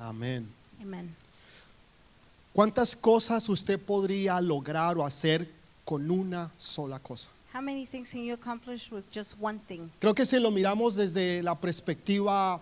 Amén. Amen. ¿Cuántas cosas usted podría lograr o hacer con una sola cosa? How many things can you accomplish with just one thing? Creo que si lo miramos desde la perspectiva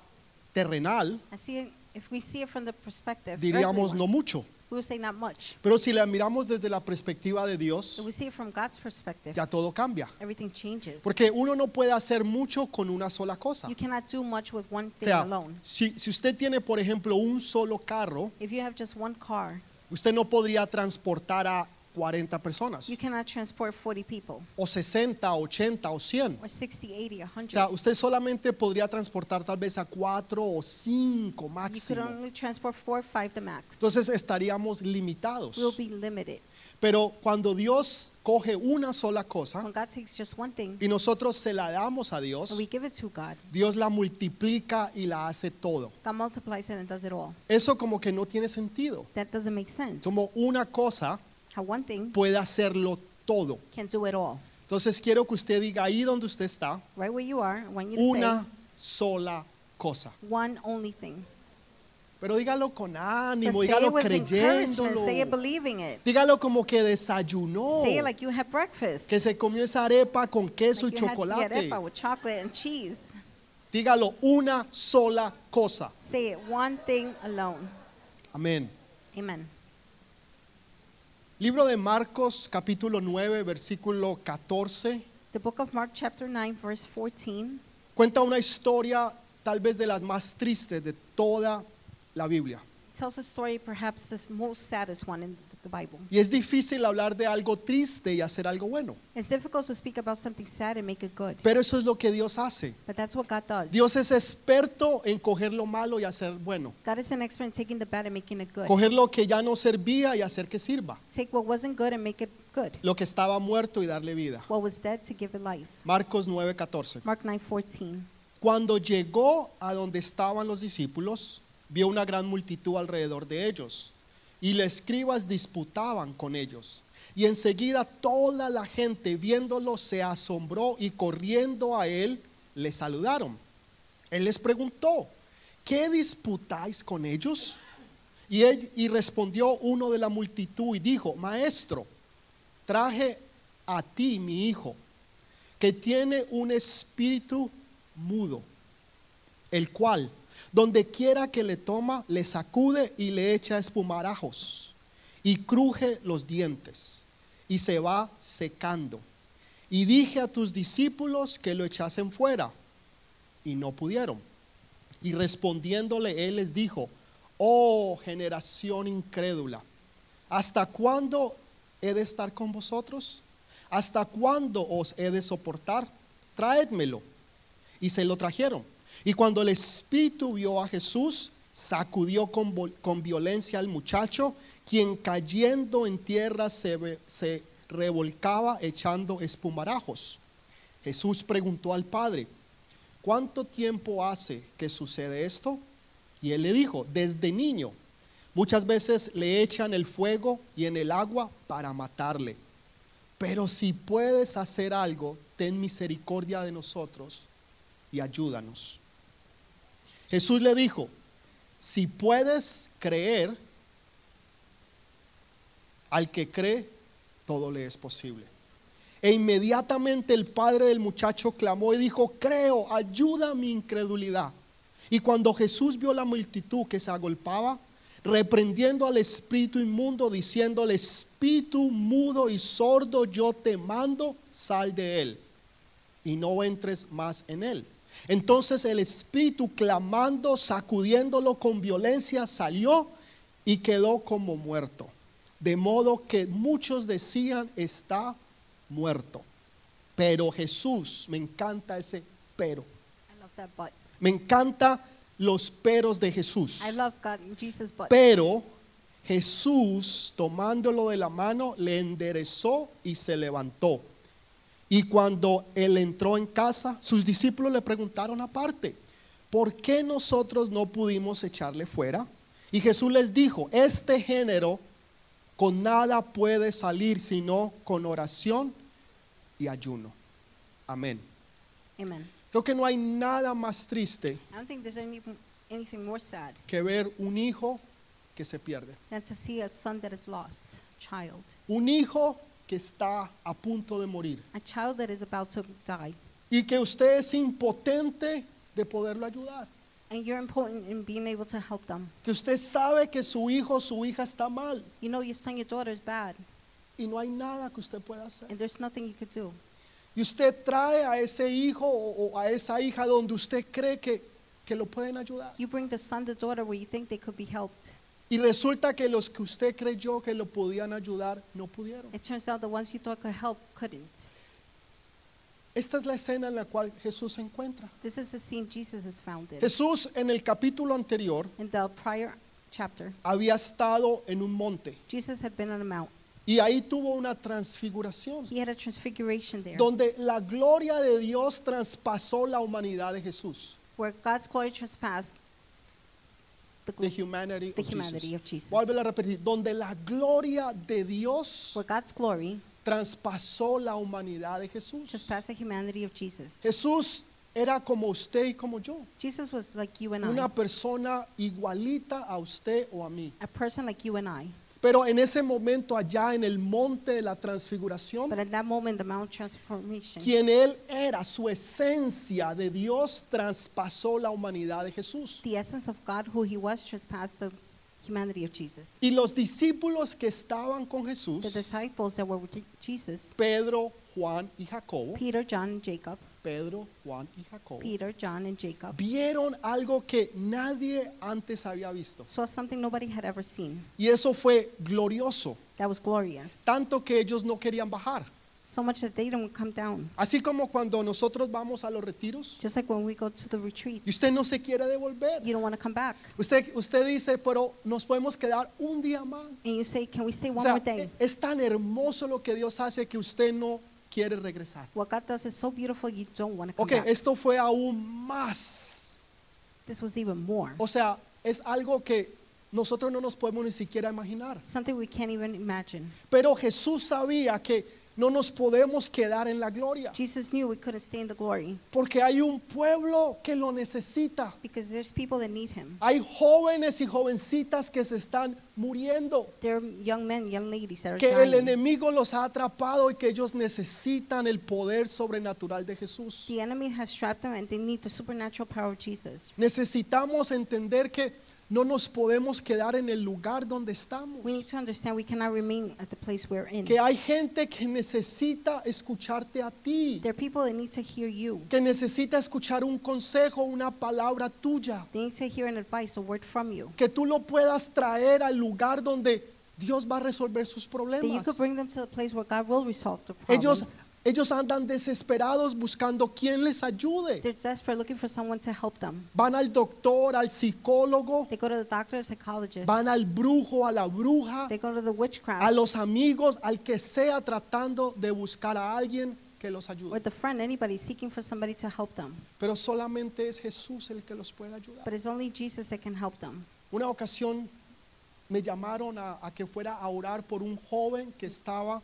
terrenal, I see if we see it from the perspective, diríamos no mucho. We would say not much. Pero si la miramos desde la perspectiva de Dios, we see it from God's perspective, ya todo cambia. everything changes. Porque uno no puede hacer mucho con una sola cosa. You cannot do much with one O thing sea, alone. si, si usted tiene, por ejemplo, un solo carro, If you have just one car, usted no podría transportar a 40 personas, you cannot transport 40 people o 60, 80 o 100. or 60, 80, O 100. sea, usted solamente podría transportar tal vez a 4 o 5 You could máximo. only transport four or five the max. Entonces estaríamos limitados. We'll be limited. Pero cuando Dios coge una sola cosa thing y nosotros se la damos a Dios, and we give it to God, Dios la multiplica y la hace todo. God multiplies it and does it all. Eso como que no tiene sentido. That doesn't make sense. Como una cosa puede hacerlo todo. can do it all. Entonces quiero que usted diga ahí donde usted está, Right where you are, I want you to una sola cosa. say one only thing. Pero dígalo con ánimo, say it dígalo creyéndolo. it. Dígalo como que desayunó, Say it like you had breakfast. que se comió esa arepa con queso like y chocolate. arepa with chocolate and cheese. Dígalo una sola cosa. Say it one thing alone. Amén. Amen. Libro de Marcos capítulo 9 versículo 14 The book of Mark, chapter 9, verse 14, cuenta una historia tal vez de las más tristes de toda la Biblia. tells a story, perhaps the most saddest one in the Bible. Y es difícil hablar de algo triste y hacer algo bueno. It's difficult to speak about something sad and make it good, Pero eso es lo que Dios hace. but that's what God does. Dios es experto en coger lo malo y hacer bueno. God is an expert in taking the bad and making it good. Coger lo que ya no servía y hacer que sirva. Take what wasn't good and make it good. Lo que estaba muerto y darle vida. What was dead to give it life. Marcos 9:14. Mark 9:14. Cuando llegó a donde estaban los discípulos, vio una gran multitud alrededor de ellos y los escribas disputaban con ellos. Y enseguida toda la gente viéndolo se asombró y corriendo a él le saludaron. Él les preguntó, ¿qué disputáis con ellos? Y, y respondió uno de la multitud y dijo, maestro, traje a ti mi hijo, que tiene un espíritu mudo, el cual, donde quiera que le toma, le sacude y le echa espumarajos, y cruje los dientes, y se va secando. Y dije a tus discípulos que lo echasen fuera, y no pudieron. Y respondiéndole él les dijo, oh generación incrédula, ¿hasta cuándo he de estar con vosotros? ¿Hasta cuándo os he de soportar? Traédmelo. Y se lo trajeron. Y cuando el espíritu vio a Jesús, sacudió con, violencia al muchacho, quien cayendo en tierra se, se revolcaba echando espumarajos. Jesús preguntó al padre, ¿cuánto tiempo hace que sucede esto? Y él le dijo, desde niño. Muchas veces le echan el fuego y en el agua para matarle. Pero si puedes hacer algo, ten misericordia de nosotros y ayúdanos. Jesús le dijo, si puedes creer, al que cree, todo le es posible. E inmediatamente el padre del muchacho clamó y dijo, creo, ayuda a mi incredulidad. Y cuando Jesús vio la multitud que se agolpaba, reprendiendo al espíritu inmundo, diciéndole, espíritu mudo y sordo, yo te mando, sal de él y no entres más en él. Entonces el espíritu clamando, sacudiéndolo con violencia, salió y quedó como muerto. De modo que muchos decían, está muerto. Pero Jesús, me encanta ese pero. Me encanta los peros de Jesús. I love God, Jesus but. Pero Jesús, tomándolo de la mano, le enderezó y se levantó. Y cuando él entró en casa, sus discípulos le preguntaron aparte, ¿por qué nosotros no pudimos echarle fuera? Y Jesús les dijo, este género con nada puede salir sino con oración y ayuno. Amén. Amen. Creo que no hay nada más triste I don't think there's any anything more sad que ver un hijo que se pierde. than to see a son that is lost, child, Un hijo que está a punto de morir. a child that is about to die, Y que usted es impotente de poderlo ayudar. and you're important in being able to help them. Que usted sabe que su hijo o su hija está mal. You know your son, your daughter is bad, Y no hay nada que usted pueda hacer. and there's nothing you could do. Y usted trae a ese hijo o, o a esa hija donde usted cree que, que lo pueden ayudar. You bring the son, the daughter where you think they could be helped. Y resulta que los que usted creyó que lo podían ayudar no pudieron. It turns out the ones you thought could help couldn't. Esta es la escena en la cual Jesús se encuentra. This is the scene Jesus is found in. Jesús en el capítulo anterior In the prior chapter, había estado en un monte Jesus had been on a mount. y ahí tuvo una transfiguración He had a transfiguration there donde la gloria de Dios traspasó la humanidad de Jesús, where God's glory transpassed the, humanity, the of humanity Jesus. of Jesus. Voy a volver a repetir, donde la gloria de Dios Where God's glory traspasó la humanidad de Jesús. transpassed the humanity of Jesus. Jesús era como usted y como yo, Jesus was like you and una I, persona igualita a usted o a mí. a person like you and I. Pero en ese momento allá en el monte de la transfiguración, But at that moment, the Mount Transformation, quien él era, su esencia de Dios traspasó la humanidad de Jesús. the essence of God, who He was, transpassed the humanity of Jesus. Y los discípulos que estaban con The Jesús, disciples that were with Jesus, Pedro, Juan y Jacobo, Peter, John, and Jacob, Pedro, Juan y Jacobo, Peter, John, and Jacob, vieron algo que nadie antes había visto. saw something nobody had ever seen. Y eso fue glorioso, That was glorious. tanto que ellos no querían bajar. So much that they don't come down. Así como cuando nosotros vamos a los retiros Just like when we go to the retreat, y usted no se quiere devolver. you don't want to come back. Usted, usted dice, pero nos podemos quedar un día más. And you say, Can we stay O one sea, more day? es tan hermoso lo que Dios hace que usted no quiere regresar. So beautiful, you don't want to come Ok, back. esto fue aún más. This was even more. O sea, es algo que nosotros no nos podemos ni siquiera imaginar. Something we can't even imagine. Pero Jesús sabía que no nos podemos quedar en la gloria, Jesus knew we couldn't stay in the glory porque hay un pueblo que lo necesita. because there's people that need Him. Hay jóvenes y jovencitas que se están muriendo, There are young men, young ladies that are que el dying. enemigo los ha atrapado y que ellos necesitan el poder sobrenatural de Jesús. The enemy has trapped them and they need the supernatural power of Jesus. Necesitamos entender que no nos podemos quedar en el lugar donde estamos. We need to understand we cannot remain at the place we're in. Que hay gente que necesita escucharte a ti, There are people that need to hear you. que necesita escuchar un consejo, una palabra tuya, They need to hear an advice, a word from you. que tú lo puedas traer al lugar donde Dios va a resolver sus That you problemas. could bring them to the place where God will resolve the problems. ellos andan desesperados buscando quien les ayude. They're desperate looking for someone to help them. Van al doctor, al psicólogo, They go to the doctor, psychologist. van al brujo, a la bruja, They go to the a witchcraft los amigos, al que sea tratando de buscar a alguien que los or ayude. the friend, anybody seeking for somebody to help them. Pero solamente es Jesús el que los puede ayudar. But it's only Jesus that can help them. Una ocasión me llamaron a, a que fuera a orar por un joven que estaba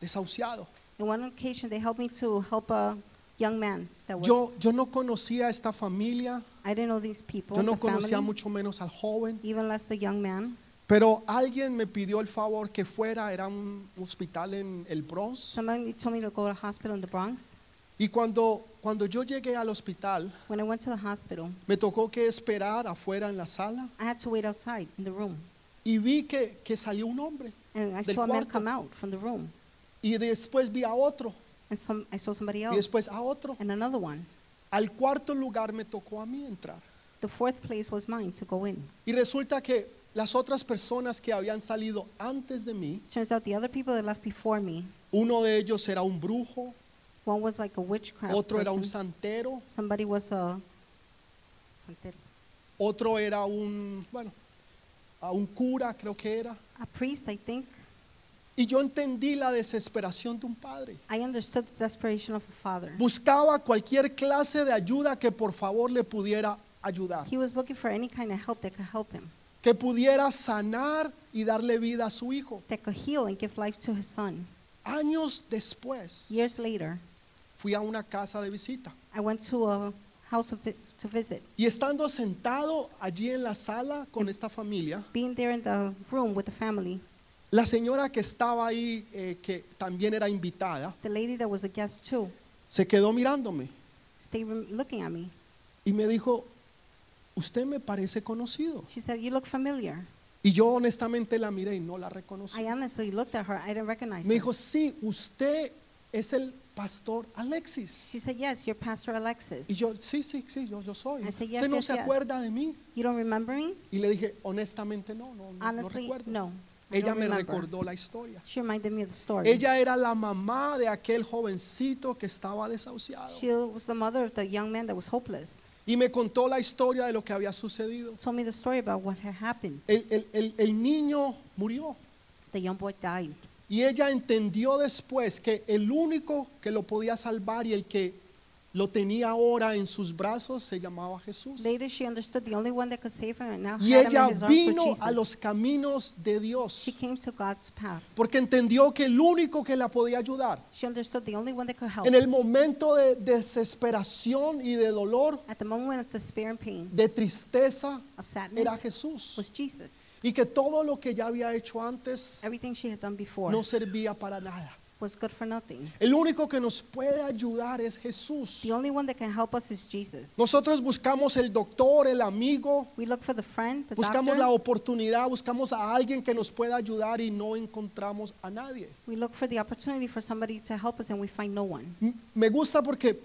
desahuciado. On one occasion, they helped me to help a young man that was. Yo, yo no conocía a esta familia, I didn't know these people, yo no the conocía family, mucho menos al joven, even less the young man. pero alguien me pidió el favor que fuera, era un hospital en el Bronx. Somebody told me to go to a hospital in the Bronx. Y cuando, cuando yo llegué al hospital, When I went to the hospital, me tocó que esperar afuera en la sala I had to wait outside in the room. y vi que, que salió un hombre. And I Del saw a man cuarto. come out from the room. Y después vi a otro, And some, I saw somebody y else. después a otro. And another one. Al cuarto lugar me tocó a mí entrar. The fourth place was mine to go in. Y resulta que las otras personas que habían salido antes de mí, Turns out the other people that left before me, uno de ellos era un brujo, one was like a witchcraft otro era un person. santero, Somebody was a santero. otro era un, bueno, a un cura creo que era. a priest, I think. Y yo entendí la desesperación de un padre. I understood the desperation of a father. Buscaba cualquier clase de ayuda que por favor le pudiera ayudar, He was looking for any kind of help that could help him, que pudiera sanar y darle vida a su hijo. that could heal and give life to his son. Años después Years later, fui a una casa de visita I went to a house of to visit. Y estando sentado allí en la sala con esta familia, Being there in the room with the family, la señora que estaba ahí, eh, que también era invitada, the lady that was a guest too se quedó mirándome stayed looking at me. y me dijo, usted me parece conocido. She said, You look familiar. Y yo honestamente la miré y no la reconocí. I honestly looked at her. I didn't recognize Me her. dijo, sí, usted es el pastor Alexis. She said, Yes, you're Pastor Alexis. Y yo, sí, sí, sí, yo, yo soy. I said, ¿Usted "Yes, no yes, se yes." acuerda de mí? You don't remember me? Y le dije, honestamente, no, no, no, no Honestly, recuerdo. no. Ella me remember. recordó la historia. She reminded me of the story. Ella era la mamá de aquel jovencito que estaba desahuciado. She was the mother of the young man that was hopeless. Y me contó la historia de lo que había sucedido. Told me the story about what had happened. El, el- el- el niño murió. The young boy died. Y ella entendió después que el único que lo podía salvar y el que lo tenía ahora en sus brazos se llamaba Jesús. Later, she understood the only one that could save her and now Y had him ella in his arms vino a los caminos de Dios She came to God's path. porque entendió que el único que la podía ayudar She understood the only one that could help. en el momento de desesperación y de dolor, At the moment of despair and pain, de tristeza, of sadness, era Jesús. was Jesus. Y que todo lo que ya había hecho antes Everything she had done before no servía para nada. Was good for nothing. El único que nos puede ayudar es Jesús. The only one that can help us is Jesus. Nosotros buscamos el doctor, el amigo, We look for the friend, the buscamos la doctor. oportunidad, buscamos a alguien que nos pueda ayudar y no encontramos a nadie. We look for the opportunity for somebody to help us and we find no one. Me gusta porque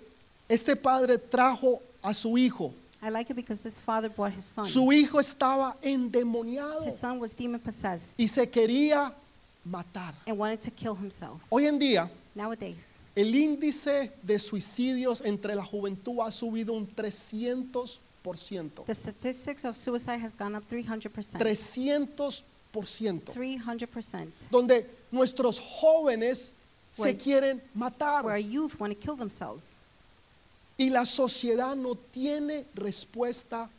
este padre trajo a su hijo. I like it because this father brought his son. Su hijo estaba endemoniado His son was demon possessed y se quería matar. and wanted to kill himself. Hoy en día, Nowadays, el índice de suicidios entre la juventud ha subido un 300%. the statistics of suicide has gone up 300%. 300%. 300%. Donde nuestros jóvenes se Where- quieren Where matar our youth want to kill themselves. y la sociedad no tiene respuesta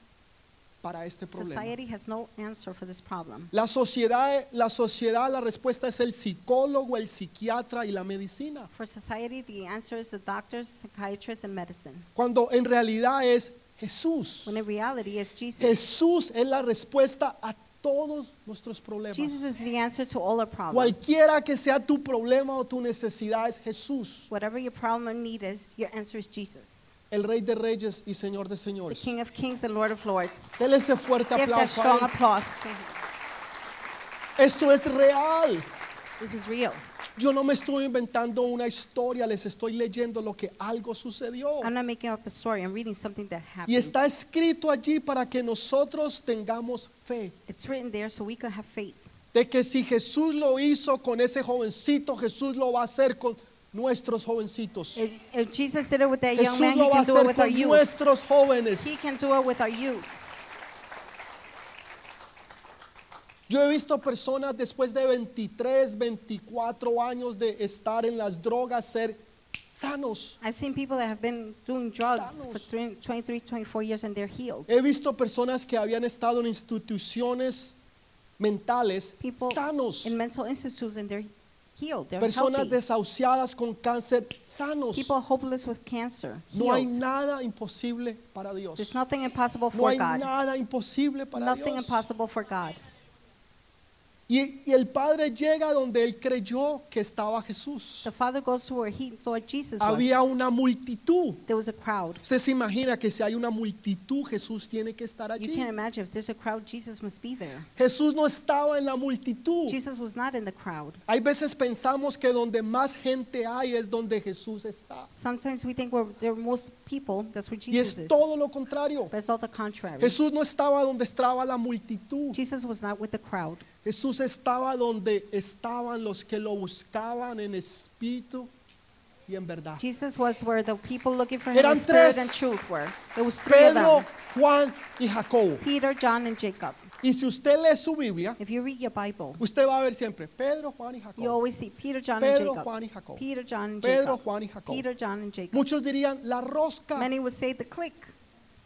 para este problema. Society has no answer for this problem. La sociedad, la sociedad, la respuesta es el psicólogo, el psiquiatra y la medicina. For society, the answer is the doctors, psychiatrists, and medicine. Cuando en realidad es Jesús. When in reality, it's Jesus. Jesús es la respuesta a todos nuestros problemas. Jesus is the answer to all our problems. Cualquiera que sea tu problema o tu necesidad es Jesús, Whatever your problem or need is, your answer is Jesus. El Rey de Reyes y Señor de The Señores. King of Kings and Lord of Lords. Dele ese fuerte Give that aplauso. a strong él. applause. to him. Esto es real. This is real. Yo no me estoy inventando una historia, les estoy leyendo lo que algo sucedió. I'm not making up a story. I'm reading something that Y happened. está escrito allí para que nosotros tengamos fe. It's written there so we can have faith. De que si Jesús lo hizo con ese jovencito, Jesús lo va a hacer con nuestros jovencitos. If, if Jesus did it with that young Jesús man, lo he va a can do it hacer with our con youth. nuestros He jóvenes. can do it with our youth. Yo he visto personas después de 23, 24 años de estar en las drogas ser sanos. I've seen people that have been doing drugs for Sanos. 20 23, 24 years and they're healed. He visto personas que habían estado en instituciones mentales People sanos. in mental institutes and they're healed. They're Personas healthy. desahuciadas con cáncer sanos. People hopeless with cancer, No hay healed. nada imposible para Dios. There's nothing impossible No for hay God. nada imposible para Nothing Dios. impossible for God. Y, y el Padre llega donde él creyó que estaba Jesús. The Father goes to where he thought Jesus was. Había una multitud. There was a crowd. Usted se imagina que si hay una multitud, Jesús tiene que estar You allí. can't imagine if there's a crowd, Jesus must be there. Jesús no estaba en la multitud. Jesus was not in the crowd. Hay veces pensamos que donde más gente hay es donde Jesús está. Sometimes we think where there are most people, that's where Y Jesus es is. todo lo contrario. But it's all the contrary. Jesús no estaba donde estaba la multitud. Jesus was not with the crowd. Jesús estaba donde estaban los que lo buscaban en espíritu y en verdad. Jesus was where the people looking for him Eran in spirit tres. and truth were. There was three of Pedro, them. Juan y Jacobo. Peter, John, and Jacob. Y si usted lee su Biblia, If you read your Bible, usted va a ver siempre Pedro, Juan y you Jacobo. always see Peter, John, Pedro, and Juan y Jacob. Jacobo. Peter, John, and Pedro, Jacob. Juan y Jacobo. Peter, John, and Jacob. Muchos dirían la rosca. Many would say the click.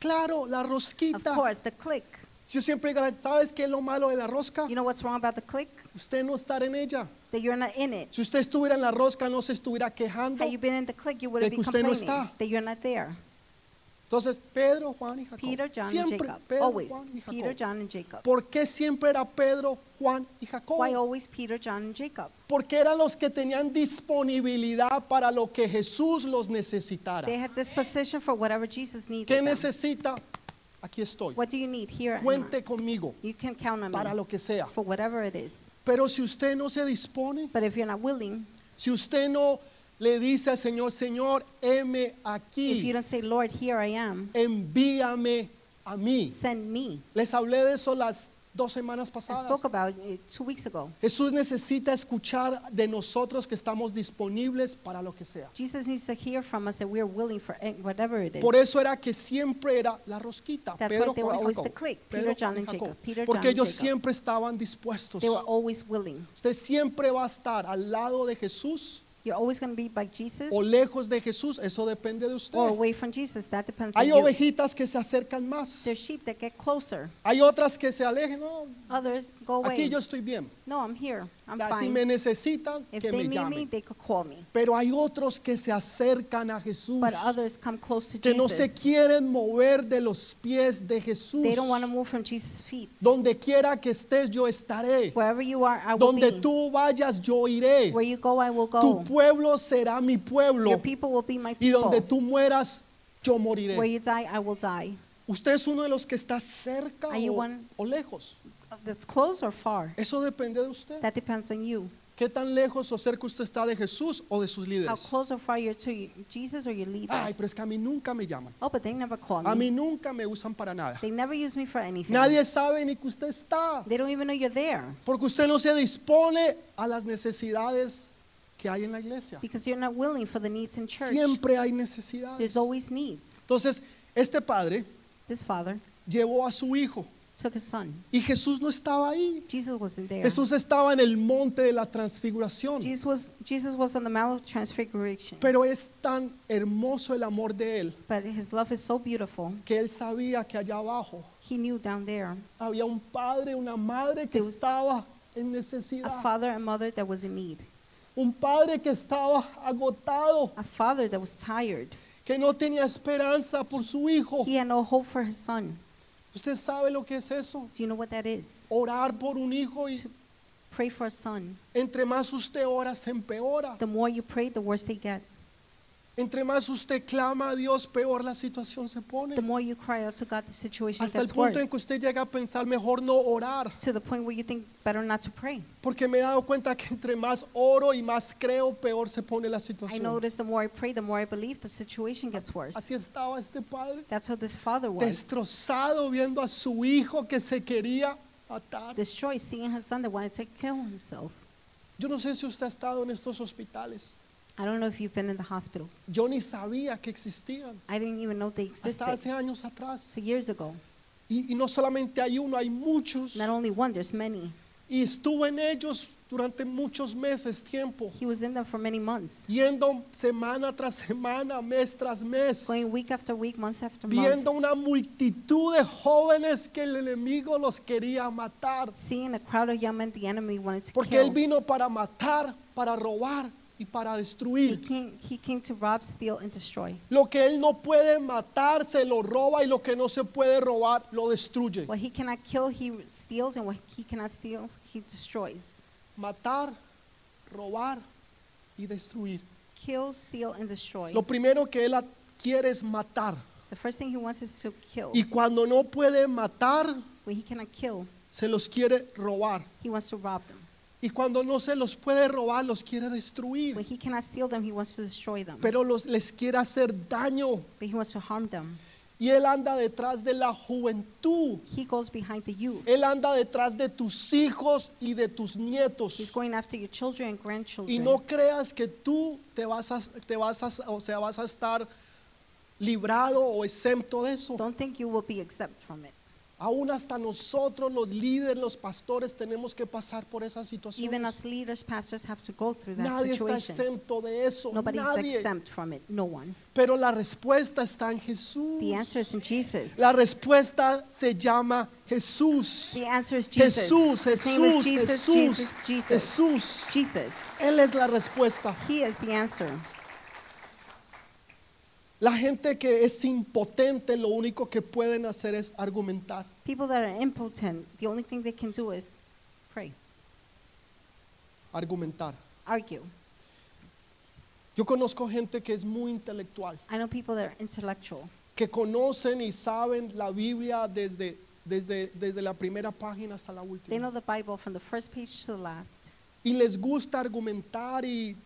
Claro, la Of rosquita. course, the click. Yo siempre digo, ¿sabes qué es lo malo de la rosca? You know what's wrong about the click? Usted no estar en ella. That you're not in it. Si usted estuviera en la rosca, no se estuviera quejando. Had you been in the click, you wouldn't De be que usted no complaining está. that you're not there. Entonces, Pedro, Juan y Jacob. Peter, John, and siempre Jacob. Pedro, Always Juan y Jacob. Peter, John, and Jacob. ¿Por qué siempre era Pedro, Juan y Jacob? Why always Peter, John, and Jacob? Porque eran los que tenían disponibilidad para lo que Jesús los necesitara. They had disposition for whatever Jesus needed. ¿Qué them. necesita? Aquí estoy. What do you need here? am I. Cuente conmigo You can count on para me lo que sea. for whatever it is. Pero si usted no se dispone, But if you're not willing, si usted no le dice al Señor, Señor, heme if you aquí, don't say, Lord, here I am, envíame a mí. send me. Les hablé de eso las dos semanas I pasadas. spoke about it two weeks ago. Jesús necesita escuchar de nosotros que estamos disponibles para lo que sea. Jesus needs to hear from us that we are willing for eh, whatever it is. Por eso era que siempre era la rosquita, That's Pedro, why they Juan y always Jacob. the clique, Pedro, Peter, John, Juan y and Jacob. Jacob. Peter, Porque John, and ellos Jacob. siempre estaban dispuestos. They were always willing. Usted siempre va a estar al lado de Jesús You're always going to be by Jesus o lejos de Jesús, eso depende de usted. or away from Jesus. That depends on Hay you. que se acercan más. There's sheep that get closer. Hay otras que se alejen. No, Others go aquí away. yo estoy bien. No, I'm here. O si me necesitan, If que they me need me, llamen. they could call me. Pero hay otros que se acercan a Jesús, But others come close to que no se Jesus. quieren mover de los pies de Jesús. They don't want to move from Jesus' feet. Donde quiera que estés, yo estaré. Wherever you are, I will Donde be. tú vayas, yo iré. Where you go, I will Tu go. pueblo será mi Your pueblo. people will be my Y donde tú mueras, yo Where moriré. you die, I will die. Usted es uno de los que está cerca Are you o, one- o lejos. That's close or far? Eso depende de usted. That depends on you. ¿Qué tan lejos o cerca usted está de Jesús o de sus How líderes? close or far you're to Jesus or your Ay, leaders. pero es que a mí nunca me llaman. Oh, but they never call A mí me. nunca me usan para nada. They never use me for anything. Nadie sabe ni que usted está. They don't even know you're there Porque usted no se dispone a las necesidades que hay en la iglesia. because you're not willing for the needs in church. Siempre hay necesidades. There's always needs. Entonces, este padre This father llevó a su hijo took his son. y Jesús no estaba ahí. Jesus wasn't there. Jesús estaba en el monte de la transfiguración. Jesus was Jesus was on the Mount of Transfiguration. Pero es tan hermoso el amor de él But his love is so beautiful. que él sabía que allá abajo He knew down there había un padre, una madre que There was estaba en a necesidad. father and mother that was in need. Un padre que estaba agotado, A father that was tired. que no tenía esperanza por su hijo. He had no hope for his son. ¿Usted sabe lo que es eso? Do you know what that is? Orar por un hijo y Pray for a son. entre más usted ora se empeora. The more you pray, the worse they get. Entre más usted clama a Dios, peor la situación se The pone. more you cry out to God, the situation Hasta el gets punto worse. en que usted llega a pensar mejor no orar. To the point where you think better not to pray. Porque me he dado cuenta que entre más oro y más creo, peor se pone la I situación. notice the more I pray, the more I believe the situation gets worse. Así estaba este padre, That's how this father was. destrozado viendo a su hijo que se quería matar. Destroyed, seeing his son that wanted to kill himself. Yo no sé si usted ha estado en estos hospitales. I don't know if you've been in the hospitals. Yo ni sabía que existían I didn't even know they hasta existed. hace años atrás. So years ago. Y, y no solamente hay uno, hay muchos. Not only one, there's many. Y estuve en ellos durante muchos meses, tiempo, He was in them for many months, yendo semana tras semana, mes tras mes, going week after week, month after month, viendo una multitud de jóvenes que el enemigo los quería matar. seeing a crowd of young men the enemy wanted to Porque Él kill. vino para matar, para robar y para He destruir. came, he came to rob, steal, and destroy. Lo que Él no puede matar, se lo roba y lo que no se puede robar, lo destruye. What he cannot kill, he steals, and what he cannot steal, he destroys. Matar, robar y destruir. Kill, steal, and destroy. Lo primero que Él quiere es matar. The first thing he wants is to kill. Y cuando no puede matar, When he cannot kill, se los quiere robar. he wants to rob them. Y cuando no se los puede robar, los quiere When destruir. he cannot steal them, he wants to destroy them. Pero los, les quiere hacer daño. But he wants to harm them. Y Él anda detrás de la juventud. He goes behind the youth. Él anda detrás de tus hijos y de tus He's nietos. going after your children and Y grandchildren. no creas que tú te vas a, te vas a, o sea, vas a estar librado o exento de eso. Don't think you will be exempt from it. Aún hasta nosotros, los líderes, los pastores, tenemos que pasar por esa Even situación. us leaders, pastors have to go through that Nadie está situation. exento de eso. Nobody is Nadie. exempt from it. No one. Pero la respuesta está en Jesús. The answer is in Jesus. La respuesta se llama Jesús. The answer is Jesus. Jesús, His name is Jesús, Jesus, Jesús, Jesus, Jesus. Jesús. Jesus. Él es la respuesta. He is the answer. La gente que es impotente lo único que pueden hacer es argumentar. People that are impotent, the only thing they can do is pray, Argumentar. argue. Yo conozco gente que es muy intelectual, I know people that are intellectual. que conocen y saben la Biblia desde, desde, desde la primera página hasta la They know última. the Bible from the first page to the last. Y les gusta argumentar y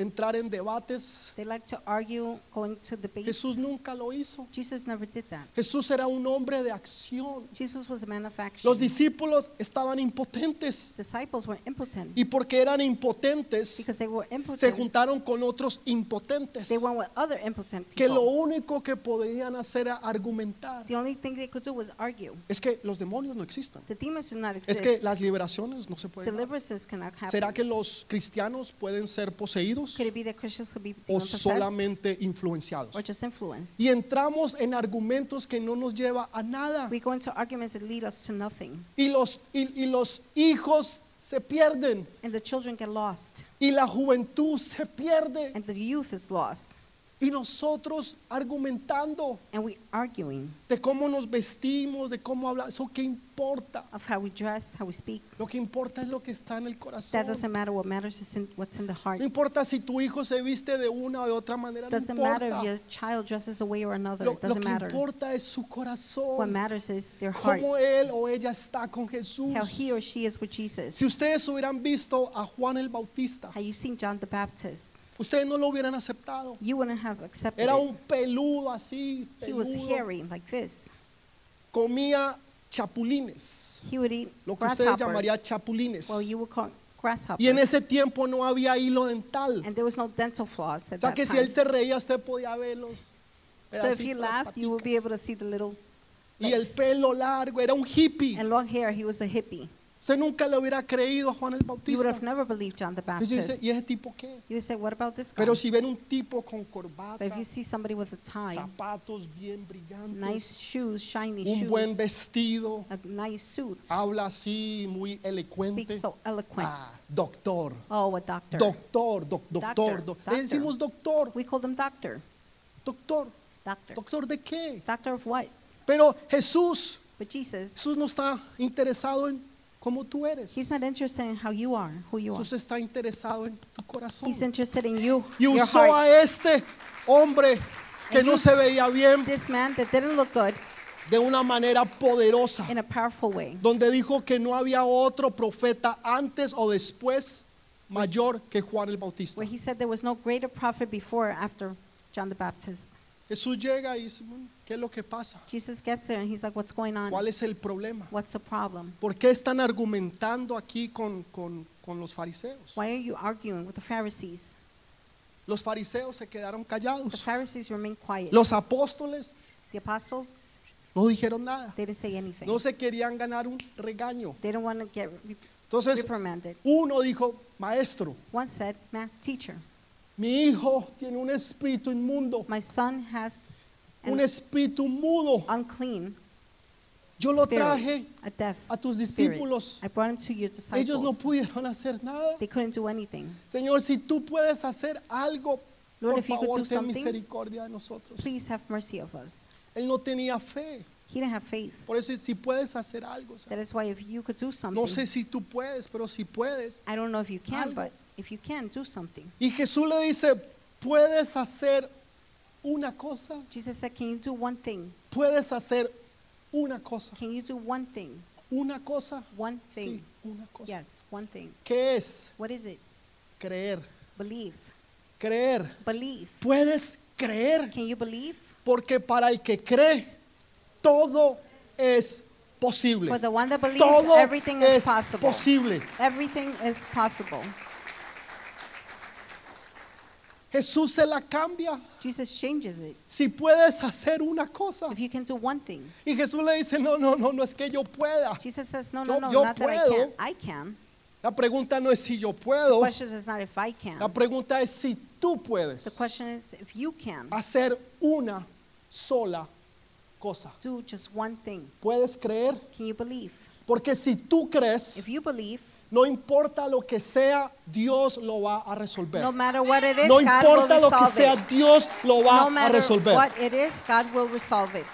entrar en debates. They like to argue, going to debates. Jesús nunca lo hizo. Jesus never did that. Jesús era un hombre de acción. Jesus was a man of action. Los discípulos estaban impotentes Disciples were impotent y porque eran impotentes because they were se impotent. juntaron con otros impotentes They went with other impotent que lo people. único que podían hacer era argumentar. The only thing they could do was argue. Es que los demonios no existen. The demons do not Es exist. que las liberaciones no se pueden. Deliverances cannot happen. ¿Será que los cristianos pueden ser poseídos Could it be that Christians could be o solamente influenciados? or just influenced? Y entramos en argumentos que no nos lleva a nada. We go into arguments that lead us to nothing, Y los, y, y los hijos se pierden. and the children get lost, Y la juventud se pierde. and the youth is lost, Y nosotros argumentando and we arguing de cómo nos vestimos, de cómo hablamos. ¿Eso qué importa? of how we dress, how we speak. Lo que importa es lo que está en el corazón. That doesn't matter. What matters is in, what's in the heart. No importa si tu hijo se viste de una o de otra manera. No Doesn't matter if importa. your child dresses a way or another. Lo, It lo doesn't que matter. importa es su What corazón. matters is their heart, Cómo él o ella está con Jesús. how he or she is with Jesus. Si ustedes hubieran visto a Juan el Bautista, How you seen John the Baptist, ustedes no lo hubieran aceptado. you wouldn't have accepted Era it. un peludo así, He was peludo. hairy like this. comía chapulines, He would eat lo que ustedes llamarían chapulines. Well, you would call grasshoppers. Y en ese tiempo no había hilo dental. and there was no dental floss at O sea that que si time. él se reía, usted podía ver los so if he laughed, you would be able to see the little Y el legs. pelo largo, era un hippie. and long hair. He was a hippie. Usted nunca le hubiera creído a Juan el You would Bautista. have never believed John the Y dice, Baptist. ¿y ese tipo qué? You would say, what about this guy? Pero si ven un tipo con but corbata, if you see somebody with a tie, zapatos bien brillantes, nice shoes, shiny un shoes, buen vestido, a nice suit, habla así muy elocuente. speaks so eloquent. Ah, doctor, Oh, a doctor. doctor, doc- doctor, Doctor, doc- doctor. Decimos doctor, we call them doctor. doctor, Doctor. doctor de qué? Doctor of what? Pero Jesús, But Jesus, Jesús no está interesado en cómo tú eres. He's not interested in how you are, who you are. Jesús está interesado en tu corazón. He's interested in you, Y your usó heart. a este hombre que And no se veía bien This man that didn't look good de una manera poderosa, in a powerful way, donde dijo que no había otro profeta antes o después mayor que Juan el Bautista. where he said there was no greater prophet before or after John the Baptist. Jesús llega y dice, "Mm, ¿qué es lo que pasa? Jesus gets there and he's like, What's going on? ¿Cuál es el problema? What's the problem? ¿Por qué están argumentando aquí con, con- con los fariseos? Why are you arguing with the Pharisees? Los fariseos se quedaron The callados. Pharisees remained quiet. Los apóstoles The apostles, no dijeron nada. they didn't say anything. No se querían ganar un regaño. They don't want to get re- Entonces, reprimanded. uno dijo, maestro, One said, Mass teacher, mi hijo tiene un espíritu inmundo, my son has un an espíritu mudo. unclean Yo lo spirit, traje a deaf a tus spirit. discípulos. I brought him to your Ellos no disciples. pudieron hacer nada. They couldn't do anything. Señor, si tú puedes hacer algo, Lord, por if you could favor, do ten something, misericordia de nosotros. Please have mercy of us. Él no tenía fe. He didn't have faith. Por eso, si puedes hacer algo, That is why if you could do something, no sé si tú puedes, pero si puedes. I don't know if you can, Algo. but if you can, do something. Y Jesús le dice, puedes hacer una cosa, Jesus said, Can you do one thing? puedes hacer una cosa, Can you do one thing? una cosa, One sí, thing. una cosa. Yes, one thing. ¿Qué es? What is it? Creer, Believe. creer. Believe. Puedes creer, Can you believe? porque para el que cree, todo es posible. For the one that believes, Todo everything is es possible. posible. Everything is possible. Jesús se la cambia. Jesus changes it. Si puedes hacer una cosa. If you can do one thing, Y Jesús le dice, no, no, no, no es que yo pueda. Jesus says, No, Yo- no, no, yo not that I puedo. can. I can. La pregunta no es si yo The puedo. question is not if I La can. pregunta es si tú The puedes question is if you can hacer una sola cosa. do just one thing. ¿Puedes creer? Can you believe? Porque si tú crees, If you believe, No importa lo que sea, Dios lo va a resolver. No matter what it is, No God will importa lo que sea. Dios lo va No a resolver. what it is, God will resolve it.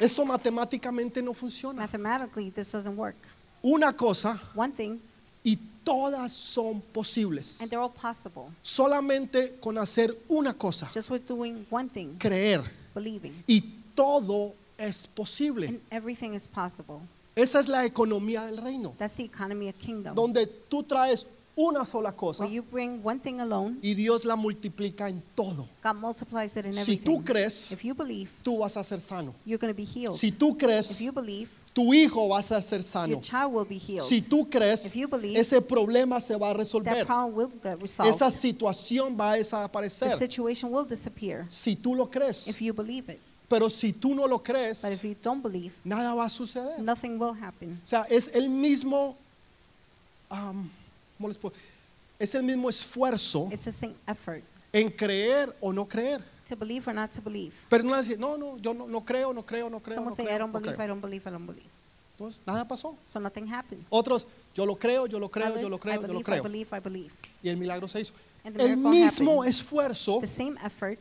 Esto matemáticamente no funciona. Mathematically, this doesn't work. Una cosa One thing, y todas son posibles. and they're all possible. Solamente con hacer una cosa, Just with doing one thing, creer. believing. Y todo es posible. And everything is possible. Esa es la economía del reino, That's the economy of kingdom. donde tú traes una sola cosa Where you bring one thing alone, y Dios la multiplica en todo. God multiplies it in Si tú everything. crees, If you believe, tú vas a ser sano. you're going to be healed. Si tú If crees, you believe, tu hijo va a ser your sano. child will be healed. Si tú crees, If you believe, ese problema se va a That resolver. problem will get resolved. Esa situación va a The desaparecer. situation will disappear Si tú lo crees. if you believe it. Pero si tú no lo crees, But if you don't believe, nada va a suceder. nothing will happen. O sea, es el mismo, ¿cómo les puedo? Es el mismo esfuerzo It's the same effort en creer o no creer. to believe or not to believe. Pero no decir, no, no, yo no, no creo, no creo, no creo. Someone no say, creo, I don't no believe, creo". I don't believe, I don't believe. Entonces, nada pasó. So nothing happens. Otros, yo lo creo, yo lo creo, yo lo I creo, yo lo believe, I creo. believe, I believe. Y el milagro se hizo. And the El miracle mismo happened. esfuerzo, The same effort,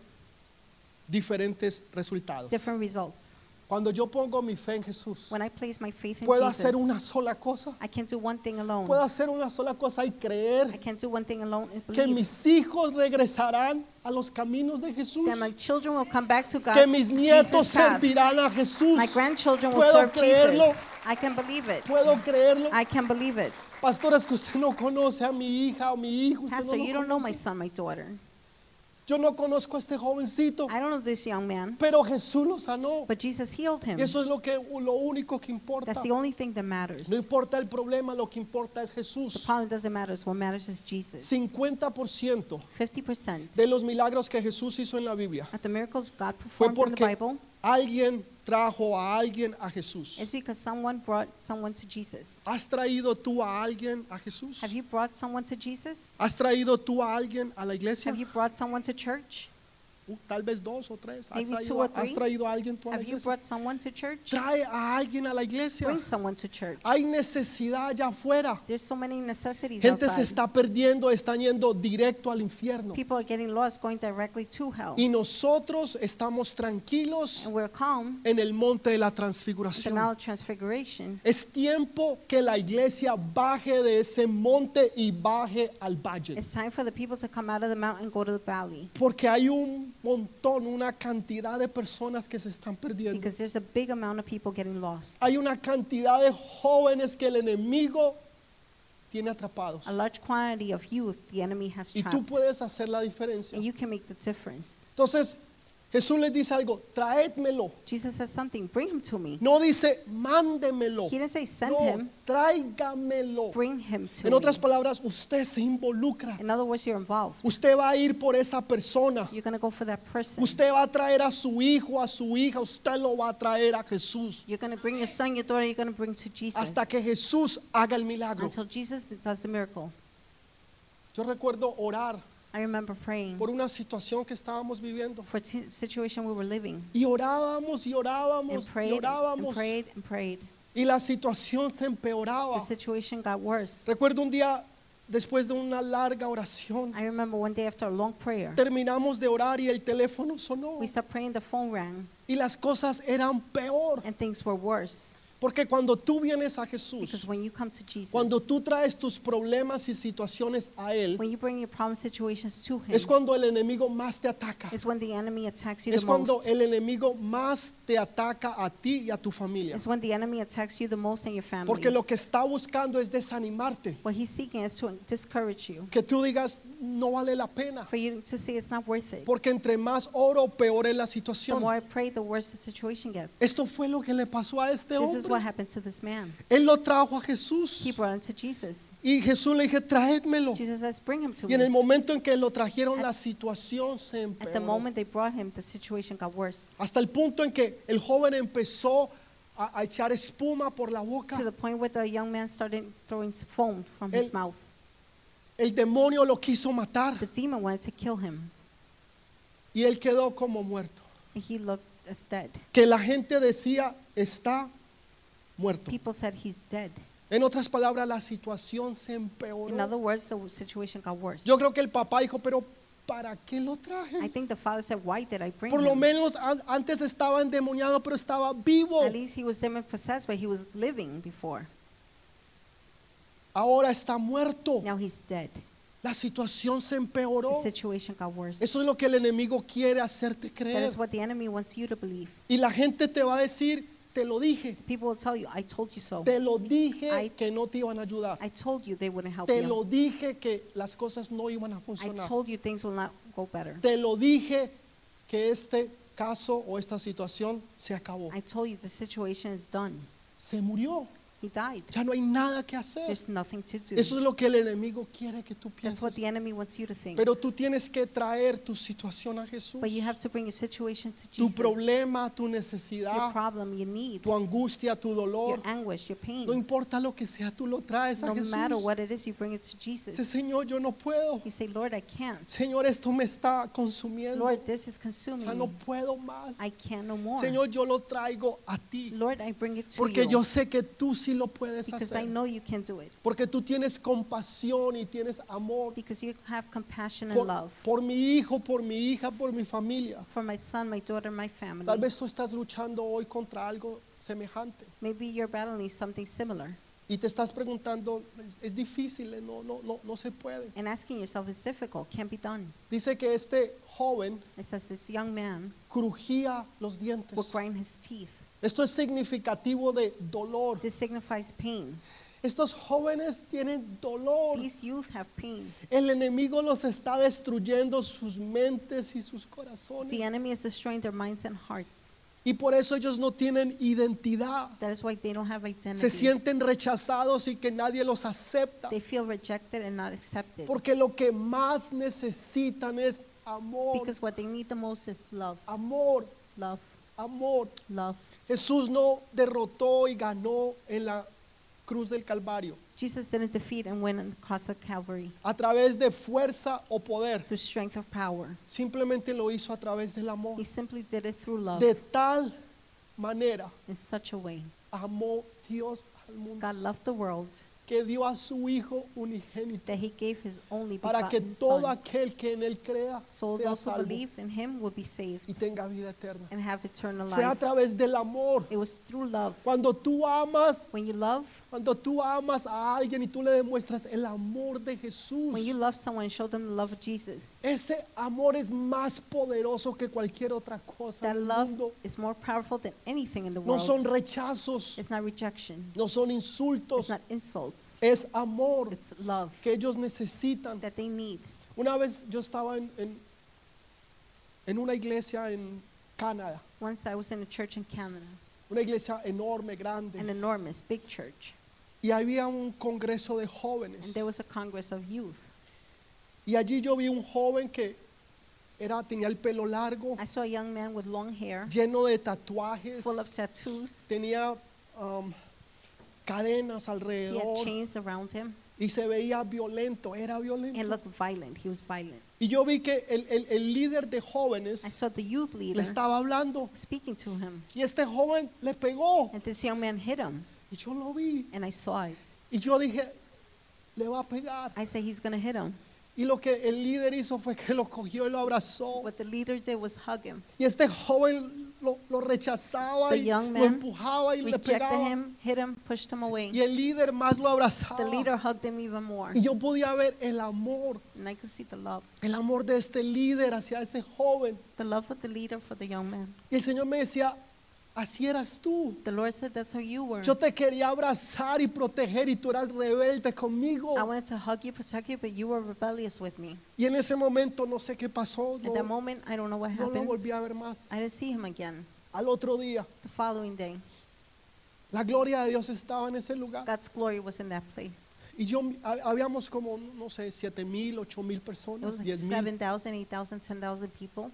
diferentes resultados. different results. Cuando yo pongo mi fe en Jesús, When I place my faith in puedo Jesus, hacer una sola cosa. I can't do one thing alone. Puedo hacer una sola cosa y I creer can't do one thing alone and que believe mis hijos regresarán a los caminos de Jesús. that my children will come back to God's Que mis nietos Jesus servirán a Jesús. My grandchildren will Puedo serve creerlo. Jesus. I can believe it. Puedo creerlo. I can believe it. Pastor, es que usted no conoce a mi hija o mi hijo. Usted Pastor, no you don't know my son, my daughter. Yo no conozco a este jovencito, I don't know this young man, pero Jesús lo sanó. but Jesus healed him. Y eso es lo, que, lo único que importa. That's the only thing that matters. No importa el problema, lo que importa es The Jesús. problem doesn't matter. What matters is Jesus. 50% 50% de los milagros que Jesús hizo en la Biblia of the miracles God performed in the porque Bible alguien trajo a alguien a Jesús. is because someone brought someone to Jesus. ¿Has traído tú a alguien a Jesús? Have you brought someone to Jesus? ¿Has traído tú a alguien a la iglesia? Have you brought someone to church? Uh, Tal vez dos o tres. ¿Has Maybe traído, two or has traído a alguien tú a la Have you iglesia? brought someone to church? Trae a alguien a la iglesia. Bring someone to church. Hay necesidad allá afuera. There's so many necessities Gente se outside. está perdiendo, están yendo directo al infierno. People are getting lost, going directly to hell. Y nosotros estamos tranquilos And we're calm en el monte de la at the transfiguración. Mount of Transfiguration. Es tiempo que la iglesia baje de ese monte y baje al valle. It's time for the people to come out of the mountain and go to the valley. Porque hay un montón, una cantidad de personas que se están perdiendo. Because there's a big amount of people getting lost. Hay una cantidad de jóvenes que el enemigo tiene atrapados. A large quantity of youth the enemy has Y tú trapped. puedes hacer la diferencia. And you can make the difference. Entonces, Jesús les dice algo, traédmelo. Jesus says something, bring him to me. No dice, mándemelo. He didn't say send No, him, tráigamelo. bring him to En otras me. palabras, usted se involucra. In other words, you're involved. Usted va a ir por esa persona. You're going to go for that person. Usted va a traer a su hijo, a su hija. Usted lo va a traer a Jesús. You're going to bring your son, your daughter, you're going to bring to Jesus. Hasta que Jesús haga el milagro. Until Jesus does the miracle. Yo recuerdo orar I remember praying por una situación que estábamos viviendo. for a situation we were living. Y orábamos y And orábamos y prayed and orábamos. prayed and prayed. Y la situación se empeoraba. The situation got worse. Recuerdo un día, después de una larga oración, I remember one day after a long prayer, terminamos de orar y el teléfono sonó. we started praying, the phone rang, Y las cosas eran peor. and things were worse. Porque cuando tú vienes a Because Jesús, when you come to Jesus, cuando tú traes tus problemas y situaciones a Él, when you bring your problem situations to Him, es cuando el enemigo más te ataca. is when the enemy attacks you Es the cuando most. el enemigo más te ataca a ti y a tu familia. It's when the enemy attacks you the most and your family. Porque lo que está buscando es desanimarte. What he's seeking is to discourage you, Que tú digas, no vale la pena. for you to say it's not worth it. Porque entre más oro, peor es la The situación. more I pray, the worse the situation gets. Esto fue lo que le pasó a este is what happened to this man. Él lo trajo a Jesús. He brought him to Jesus. Y Jesús le dije, traédmelo. Jesus says, bring him to Y en el me. momento en que lo trajeron, la situación se At the empeoró. moment they brought him, the situation got worse. Hasta el punto en que el joven empezó a, a echar espuma por la boca. To the point where the young man started throwing foam from his El- mouth. El demonio lo quiso matar The demon wanted to kill him, y él quedó como muerto. and he looked as dead. Que la gente decía, está muerto. People said he's dead. En otras palabras, la situación se In empeoró. other words, the situation got worse. Yo creo que el papá dijo, pero ¿para qué lo I traje? think the father said, Why did I bring Por lo him? menos an- antes estaba endemoniado, pero estaba vivo. At least he was demon possessed, but he was living before. Ahora está muerto. Now he's dead. La situación se The empeoró. situation got worse. Eso es lo que el enemigo quiere hacerte That creer. is what the enemy wants you to believe. Y la gente te va a decir, te lo dije, People will tell you, I told you so. te lo dije I- que no te iban a ayudar. I told you they wouldn't help Te you. lo dije que las cosas no iban a I funcionar. told you things will not go better. Te lo dije que este caso o esta situación se acabó. I told you the situation is done. Se murió. He died. Ya no hay nada que hacer. There's nothing to do. Eso es lo que el enemigo quiere que tú That's what pienses. the enemy wants you to think. Pero tú tienes que traer tu situación a Jesús. But you have to bring your situation to Tu Jesus. problema, tu Your necesidad, problem, your need, tu angustia, tu dolor. your anguish, your pain. No importa lo que sea, tú lo traes a No Jesús. matter what it is, you bring it to Dice, Jesus. Señor, yo no puedo. You say, Lord, I can't. Señor, esto me está consumiendo. Lord, this is consuming Ya no me. puedo más. I can't no more. Señor, yo lo traigo a ti. Lord, I bring it to Porque you. yo sé que tú sí lo puedes Because I hacer. know you can do it. Porque tú tienes compasión y tienes amor Because you have compassion and por, love por mi hijo, por mi hija, por mi familia. for my son, my daughter, my family. Tal vez tú estás luchando hoy contra algo semejante Maybe you're battling something similar y te estás preguntando, es, es difícil, eh, no, no, no, no se puede. and asking yourself, it's difficult, can't be done. Dice que este joven It says this young man crujía los dientes. would grind his teeth. Esto es significativo de dolor. This signifies pain. Estos jóvenes tienen dolor. These youth have pain. El enemigo los está destruyendo sus mentes y sus corazones. The enemy is destroying their minds and hearts. Y por eso ellos no tienen identidad. That is why they don't have Se identity. sienten rechazados y que nadie los acepta. They feel rejected and not accepted. Porque lo que más necesitan es amor, Because what they need the most is love. amor, Love. amor. Love. Jesús no derrotó y ganó en la cruz del Calvario Jesus didn't defeat and win on the cross of Calvary a través de fuerza o poder. through strength of power. Simplemente lo hizo a través del amor. He simply did it through love De tal manera in such a way. amó Dios al mundo God loved the world que dio a su Hijo unigénito that he gave his only para que begotten todo son. aquel que en él crea So sea those who salvo believe in him will be saved y tenga vida eterna. and have eternal Fue a life. través del amor. It was through love. Cuando tú amas, When you love, cuando tú amas a alguien y tú le demuestras el amor de Jesús, when you love someone, show them the love of Jesus. ese amor es más poderoso que cualquier otra cosa. That love mundo. is more powerful than anything in the No son world. rechazos, It's not rejection. no son It's insultos, not insults. Es amor It's love que ellos necesitan. that they need. Una vez yo estaba en, en, en una iglesia en Canadá, Once I was in a church in Canada, una iglesia enorme, an grande, enormous, big church, y había un congreso de and jóvenes. there was a congress of youth. Y allí yo vi un joven que era, tenía el pelo largo, I saw a young man with long hair, lleno de tatuajes, full of tattoos. tenía um, cadenas He had alrededor around him y se veía violento, era and violento. looked violent. He was violent. Y yo vi que el, el- el líder de I jóvenes saw the youth le leader estaba hablando speaking to him, y este joven le pegó and this young man hit him, y yo lo vi and I saw it. y yo dije, le va a pegar. I said, He's to hit him. Y lo que el líder hizo fue que lo cogió y lo abrazó. What the leader did was hug him, Y este joven lo, lo rechazaba The y lo empujaba y le pegaba. him, hit him, pushed him Y away. el líder más lo abrazaba. The leader hugged him even more, Y yo podía ver el amor, and I could see the love, el amor de este líder hacia ese joven. the love of the leader for the young man. Y el Señor me decía, así eras tú. The Lord said, That's how you were. Yo te quería abrazar y proteger y tú eras rebelde conmigo. I wanted to hug you, protect you, but you were rebellious with me. Y en ese momento no sé qué pasó, At that no, moment, I don't know what no lo happened. volví a ver más. I didn't see him again. Al otro día, The following day, la gloria de Dios estaba en ese lugar. God's glory was in that place. Y yo, hab- habíamos como, no sé, siete mil, ocho mil personas, diez mil, 7,000, 8,000, 10,000 people,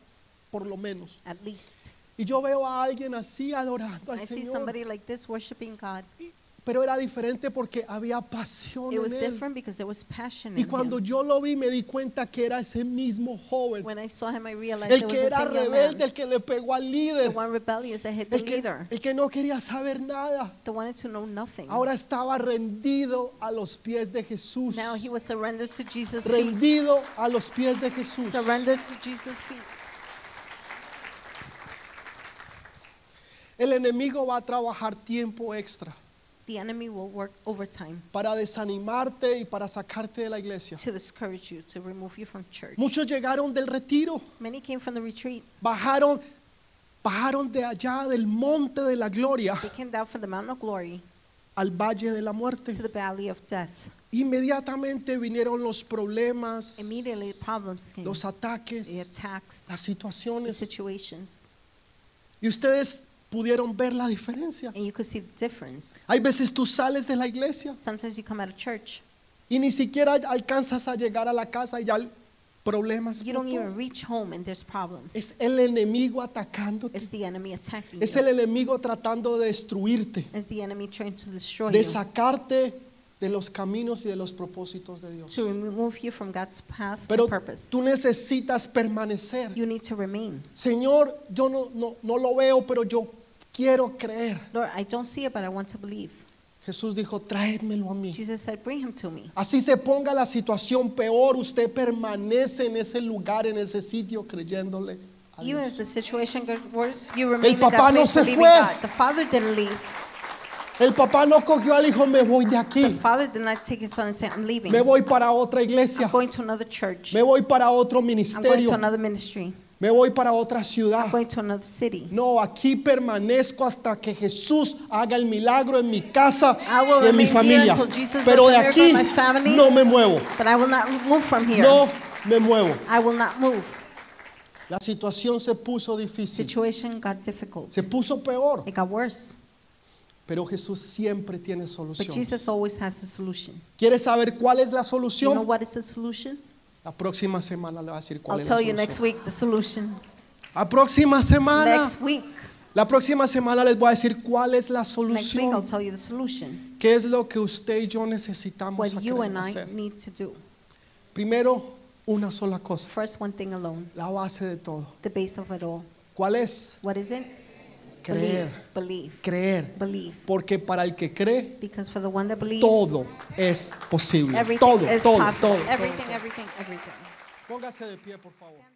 por lo menos. at least. Y yo veo a alguien así adorando al I see Señor. somebody like this worshiping God. Y, pero era diferente porque había pasión It was en él. different because there was passion Y in cuando him. yo lo vi me di cuenta que era ese mismo joven, When I saw him, I realized el there was que a era rebelde, man. el que le pegó al The líder, one rebellious that hit the el que, leader. el que no quería saber nada. That wanted to know nothing. Ahora estaba rendido a los pies de Jesús. Now he was surrendered to Jesus' feet. Rendido a los pies de Jesús. Surrendered to Jesus' feet. El enemigo va a trabajar tiempo extra The enemy will work overtime para desanimarte y para sacarte de la iglesia. to discourage you, to remove you from church. Muchos llegaron del retiro, Many came from the retreat. bajaron, bajaron de allá del monte de la gloria They came down from the mountain of glory al valle de la muerte. to the valley of death. Inmediatamente vinieron los problemas, Immediately, problems came. los The ataques, attacks, las the situaciones. situations. Y ustedes pudieron ver la diferencia. And you could see the difference. Hay veces tú sales de la iglesia Sometimes you come out of church, y ni siquiera alcanzas a llegar a la casa y ya hay problemas. you por don't todo. even reach home, and there's problems. Es el enemigo atacándote. It's the enemy attacking Es you. el enemigo tratando de destruirte, It's the enemy trying to destroy de you, sacarte de los caminos y de los propósitos de Dios. to remove you from God's path Pero and purpose. tú necesitas permanecer. You need to remain. Señor, yo no, no, no lo veo, pero yo quiero creer. Lord, I don't see it, but I want to believe. Jesús dijo, tráemelo a mí. Jesus said, Bring him to me. Así se ponga la situación peor, usted permanece en ese lugar, en ese sitio, creyéndole a Even Dios. if the situation got worse, you remain in papá that no place se believing fue. God. The father didn't leave. El papá no cogió al hijo, me voy de The aquí, father did not take his son and say, I'm leaving. me voy para otra iglesia, I'm going to another church. me voy para otro I'm going ministerio, to another ministry. Me voy para otra ciudad. I'm going to another city. No, aquí permanezco hasta que Jesús haga el milagro en mi casa I will y en mi here familia. until Jesus Pero de aquí my family. no me muevo, But I will not move from here. no me muevo. I will not move. La situación se puso difícil, Situation got difficult. se puso peor, It got worse. pero Jesús siempre tiene But solución. Jesus always has a solution. ¿Quieres saber cuál es la You know solución? what is the solution? La próxima semana le voy a decir cuál I'll es la tell you next solución. week the solution. La próxima semana, Next week. la próxima semana les voy a decir cuál es la Next week I'll solución. tell you the solution. ¿Qué es lo que usted y yo necesitamos What you and I hacer? need to do. Primero, una sola cosa, First, one thing alone, la base de todo. the base of it all. ¿Cuál es? What is it? Creer, Believe. Creer. Believe. Porque para el que cree, Because for the one that believes, todo es posible. everything Todo, is todo, possible. todo, todo. Everything, everything, everything. Póngase de pie, por favor.